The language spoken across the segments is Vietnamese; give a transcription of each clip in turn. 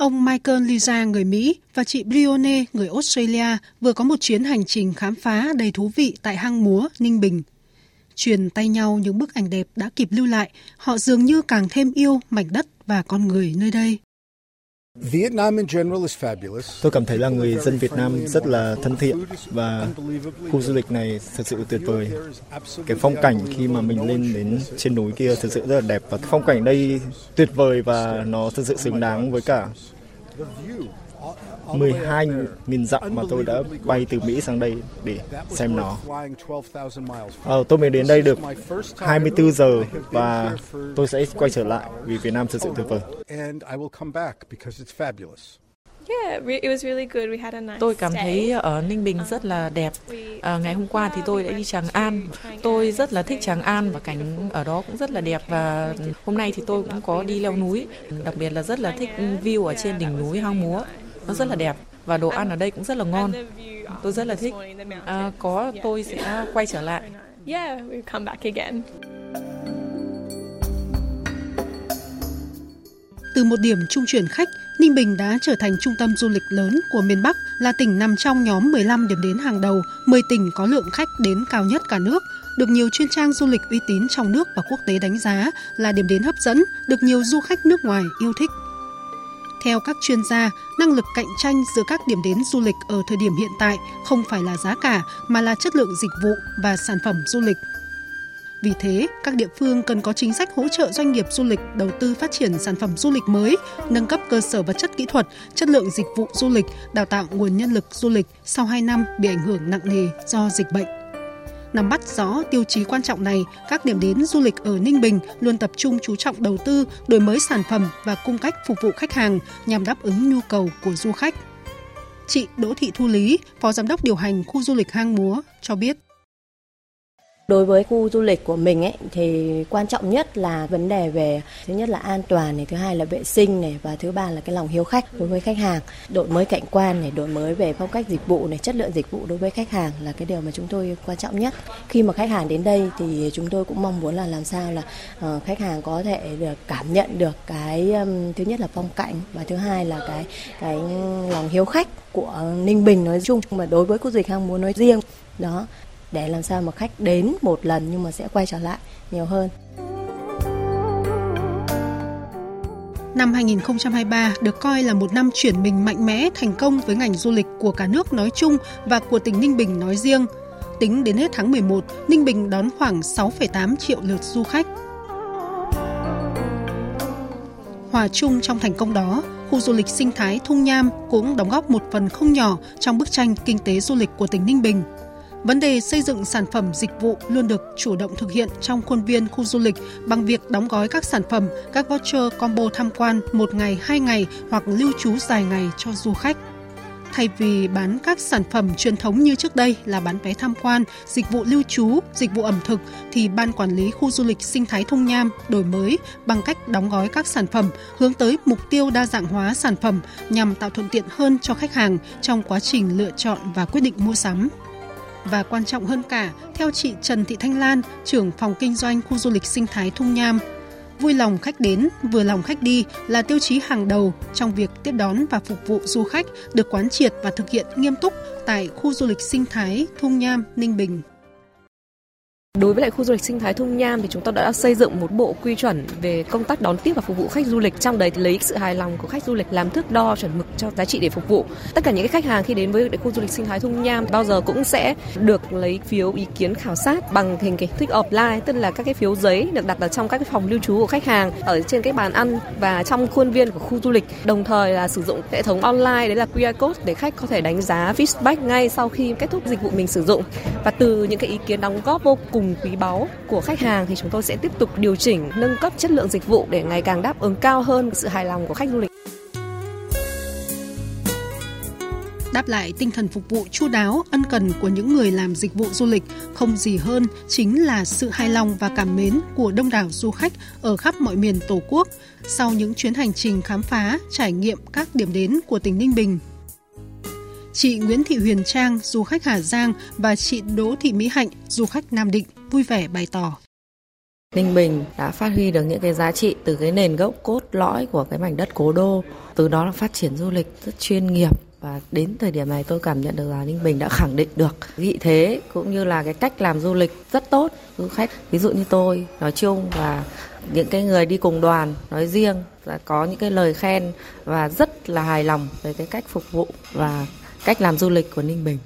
Ông Michael Lisa, người Mỹ và chị Brione người Australia vừa có một chuyến hành trình khám phá đầy thú vị tại hang múa Ninh Bình. Truyền tay nhau những bức ảnh đẹp đã kịp lưu lại, họ dường như càng thêm yêu mảnh đất và con người nơi đây. Tôi cảm thấy là người dân Việt Nam rất là thân thiện và khu du lịch này thật sự tuyệt vời. Cái phong cảnh khi mà mình lên đến trên núi kia thật sự rất là đẹp và phong cảnh đây tuyệt vời và nó thật sự xứng đáng với cả 12.000 dặm mà tôi đã bay từ Mỹ sang đây để xem nó. À, tôi mới đến đây được 24 giờ và tôi sẽ quay trở lại vì Việt Nam thật sự tuyệt vời. Tôi cảm thấy ở Ninh Bình rất là đẹp. À, ngày hôm qua thì tôi đã đi Tràng An. Tôi rất là thích Tràng An và cảnh ở đó cũng rất là đẹp. Và hôm nay thì tôi cũng có đi leo núi. Đặc biệt là rất là thích view ở trên đỉnh núi Hang Múa. Nó rất là đẹp và đồ ăn ở đây cũng rất là ngon. Tôi rất là thích. À, có tôi sẽ quay trở lại. Yeah, we'll come back again. Từ một điểm trung chuyển khách, Ninh Bình đã trở thành trung tâm du lịch lớn của miền Bắc, là tỉnh nằm trong nhóm 15 điểm đến hàng đầu, 10 tỉnh có lượng khách đến cao nhất cả nước, được nhiều chuyên trang du lịch uy tín trong nước và quốc tế đánh giá là điểm đến hấp dẫn, được nhiều du khách nước ngoài yêu thích. Theo các chuyên gia, năng lực cạnh tranh giữa các điểm đến du lịch ở thời điểm hiện tại không phải là giá cả mà là chất lượng dịch vụ và sản phẩm du lịch. Vì thế, các địa phương cần có chính sách hỗ trợ doanh nghiệp du lịch đầu tư phát triển sản phẩm du lịch mới, nâng cấp cơ sở vật chất kỹ thuật, chất lượng dịch vụ du lịch, đào tạo nguồn nhân lực du lịch sau 2 năm bị ảnh hưởng nặng nề do dịch bệnh. Nắm bắt rõ tiêu chí quan trọng này, các điểm đến du lịch ở Ninh Bình luôn tập trung chú trọng đầu tư, đổi mới sản phẩm và cung cách phục vụ khách hàng nhằm đáp ứng nhu cầu của du khách. Chị Đỗ Thị Thu Lý, Phó Giám đốc điều hành khu du lịch Hang Múa cho biết. Đối với khu du lịch của mình ấy thì quan trọng nhất là vấn đề về thứ nhất là an toàn này, thứ hai là vệ sinh này và thứ ba là cái lòng hiếu khách đối với khách hàng. Đổi mới cảnh quan này, đổi mới về phong cách dịch vụ này, chất lượng dịch vụ đối với khách hàng là cái điều mà chúng tôi quan trọng nhất. Khi mà khách hàng đến đây thì chúng tôi cũng mong muốn là làm sao là ờ, khách hàng có thể được cảm nhận được cái thứ nhất là phong cảnh và thứ hai là cái cái lòng hiếu khách của Ninh Bình nói chung mà đối với khu du lịch Hang Múa nói riêng đó để làm sao mà khách đến một lần nhưng mà sẽ quay trở lại nhiều hơn. Năm 2023 được coi là một năm chuyển mình mạnh mẽ thành công với ngành du lịch của cả nước nói chung và của tỉnh Ninh Bình nói riêng. Tính đến hết tháng 11, Ninh Bình đón khoảng 6,8 triệu lượt du khách. Hòa chung trong thành công đó, khu du lịch sinh thái Thung Nham cũng đóng góp một phần không nhỏ trong bức tranh kinh tế du lịch của tỉnh Ninh Bình – Vấn đề xây dựng sản phẩm dịch vụ luôn được chủ động thực hiện trong khuôn viên khu du lịch bằng việc đóng gói các sản phẩm, các voucher combo tham quan một ngày, hai ngày hoặc lưu trú dài ngày cho du khách. Thay vì bán các sản phẩm truyền thống như trước đây là bán vé tham quan, dịch vụ lưu trú, dịch vụ ẩm thực, thì Ban Quản lý Khu Du lịch Sinh thái Thung Nham đổi mới bằng cách đóng gói các sản phẩm hướng tới mục tiêu đa dạng hóa sản phẩm nhằm tạo thuận tiện hơn cho khách hàng trong quá trình lựa chọn và quyết định mua sắm. Và quan trọng hơn cả, theo chị Trần Thị Thanh Lan, trưởng phòng kinh doanh khu du lịch sinh thái Thung Nham, vui lòng khách đến, vừa lòng khách đi là tiêu chí hàng đầu trong việc tiếp đón và phục vụ du khách được quán triệt và thực hiện nghiêm túc tại khu du lịch sinh thái Thung Nham, Ninh Bình. Đối với lại khu du lịch sinh thái Thung Nham thì chúng tôi đã xây dựng một bộ quy chuẩn về công tác đón tiếp và phục vụ khách du lịch. Trong đấy thì lấy sự hài lòng của khách du lịch làm thước đo chuẩn mực cho giá trị để phục vụ. Tất cả những cái khách hàng khi đến với khu du lịch sinh thái Thung Nham bao giờ cũng sẽ được lấy phiếu ý kiến khảo sát bằng hình cái thích offline, tức là các cái phiếu giấy được đặt ở trong các cái phòng lưu trú của khách hàng ở trên cái bàn ăn và trong khuôn viên của khu du lịch. Đồng thời là sử dụng hệ thống online đấy là QR code để khách có thể đánh giá feedback ngay sau khi kết thúc dịch vụ mình sử dụng. Và từ những cái ý kiến đóng góp vô cùng cùng quý báu của khách hàng thì chúng tôi sẽ tiếp tục điều chỉnh, nâng cấp chất lượng dịch vụ để ngày càng đáp ứng cao hơn sự hài lòng của khách du lịch. Đáp lại tinh thần phục vụ chu đáo, ân cần của những người làm dịch vụ du lịch không gì hơn chính là sự hài lòng và cảm mến của đông đảo du khách ở khắp mọi miền Tổ quốc sau những chuyến hành trình khám phá, trải nghiệm các điểm đến của tỉnh Ninh Bình chị Nguyễn Thị Huyền Trang, du khách Hà Giang và chị Đỗ Thị Mỹ Hạnh, du khách Nam Định vui vẻ bày tỏ. Ninh Bình đã phát huy được những cái giá trị từ cái nền gốc cốt lõi của cái mảnh đất cố đô, từ đó là phát triển du lịch rất chuyên nghiệp. Và đến thời điểm này tôi cảm nhận được là Ninh Bình đã khẳng định được vị thế cũng như là cái cách làm du lịch rất tốt. Du khách ví dụ như tôi nói chung và những cái người đi cùng đoàn nói riêng là có những cái lời khen và rất là hài lòng về cái cách phục vụ và cách làm du lịch của Ninh Bình.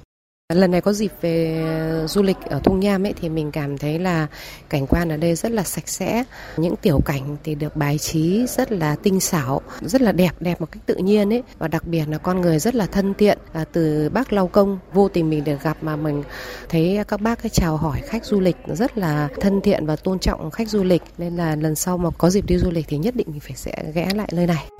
Lần này có dịp về du lịch ở Thung Nham ấy thì mình cảm thấy là cảnh quan ở đây rất là sạch sẽ. Những tiểu cảnh thì được bài trí rất là tinh xảo, rất là đẹp, đẹp một cách tự nhiên ấy. Và đặc biệt là con người rất là thân thiện. À, từ bác lao Công vô tình mình được gặp mà mình thấy các bác cái chào hỏi khách du lịch rất là thân thiện và tôn trọng khách du lịch. Nên là lần sau mà có dịp đi du lịch thì nhất định mình phải sẽ ghé lại nơi này.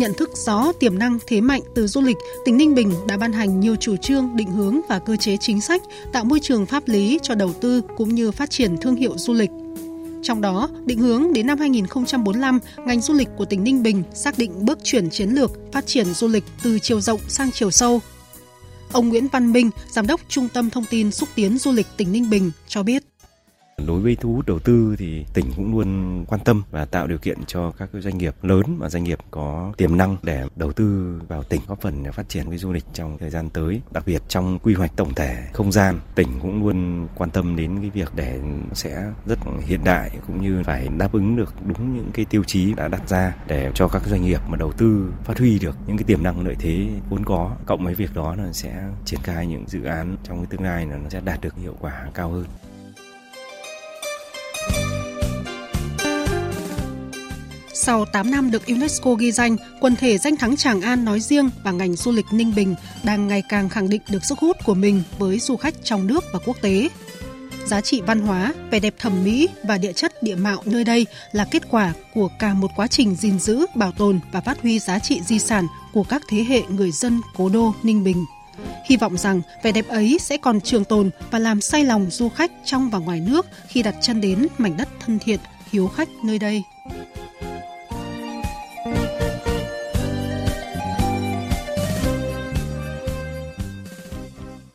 Nhận thức rõ tiềm năng thế mạnh từ du lịch, tỉnh Ninh Bình đã ban hành nhiều chủ trương, định hướng và cơ chế chính sách tạo môi trường pháp lý cho đầu tư cũng như phát triển thương hiệu du lịch. Trong đó, định hướng đến năm 2045, ngành du lịch của tỉnh Ninh Bình xác định bước chuyển chiến lược phát triển du lịch từ chiều rộng sang chiều sâu. Ông Nguyễn Văn Minh, Giám đốc Trung tâm Thông tin Xúc tiến Du lịch tỉnh Ninh Bình cho biết. Đối với thu hút đầu tư thì tỉnh cũng luôn quan tâm và tạo điều kiện cho các doanh nghiệp lớn và doanh nghiệp có tiềm năng để đầu tư vào tỉnh góp phần để phát triển cái du lịch trong thời gian tới. Đặc biệt trong quy hoạch tổng thể không gian, tỉnh cũng luôn quan tâm đến cái việc để sẽ rất hiện đại cũng như phải đáp ứng được đúng những cái tiêu chí đã đặt ra để cho các doanh nghiệp mà đầu tư phát huy được những cái tiềm năng lợi thế vốn có. Cộng với việc đó là sẽ triển khai những dự án trong cái tương lai là nó sẽ đạt được hiệu quả cao hơn. Sau 8 năm được UNESCO ghi danh, quần thể danh thắng Tràng An nói riêng và ngành du lịch Ninh Bình đang ngày càng khẳng định được sức hút của mình với du khách trong nước và quốc tế. Giá trị văn hóa, vẻ đẹp thẩm mỹ và địa chất địa mạo nơi đây là kết quả của cả một quá trình gìn giữ, bảo tồn và phát huy giá trị di sản của các thế hệ người dân cố đô Ninh Bình. Hy vọng rằng vẻ đẹp ấy sẽ còn trường tồn và làm say lòng du khách trong và ngoài nước khi đặt chân đến mảnh đất thân thiện, hiếu khách nơi đây.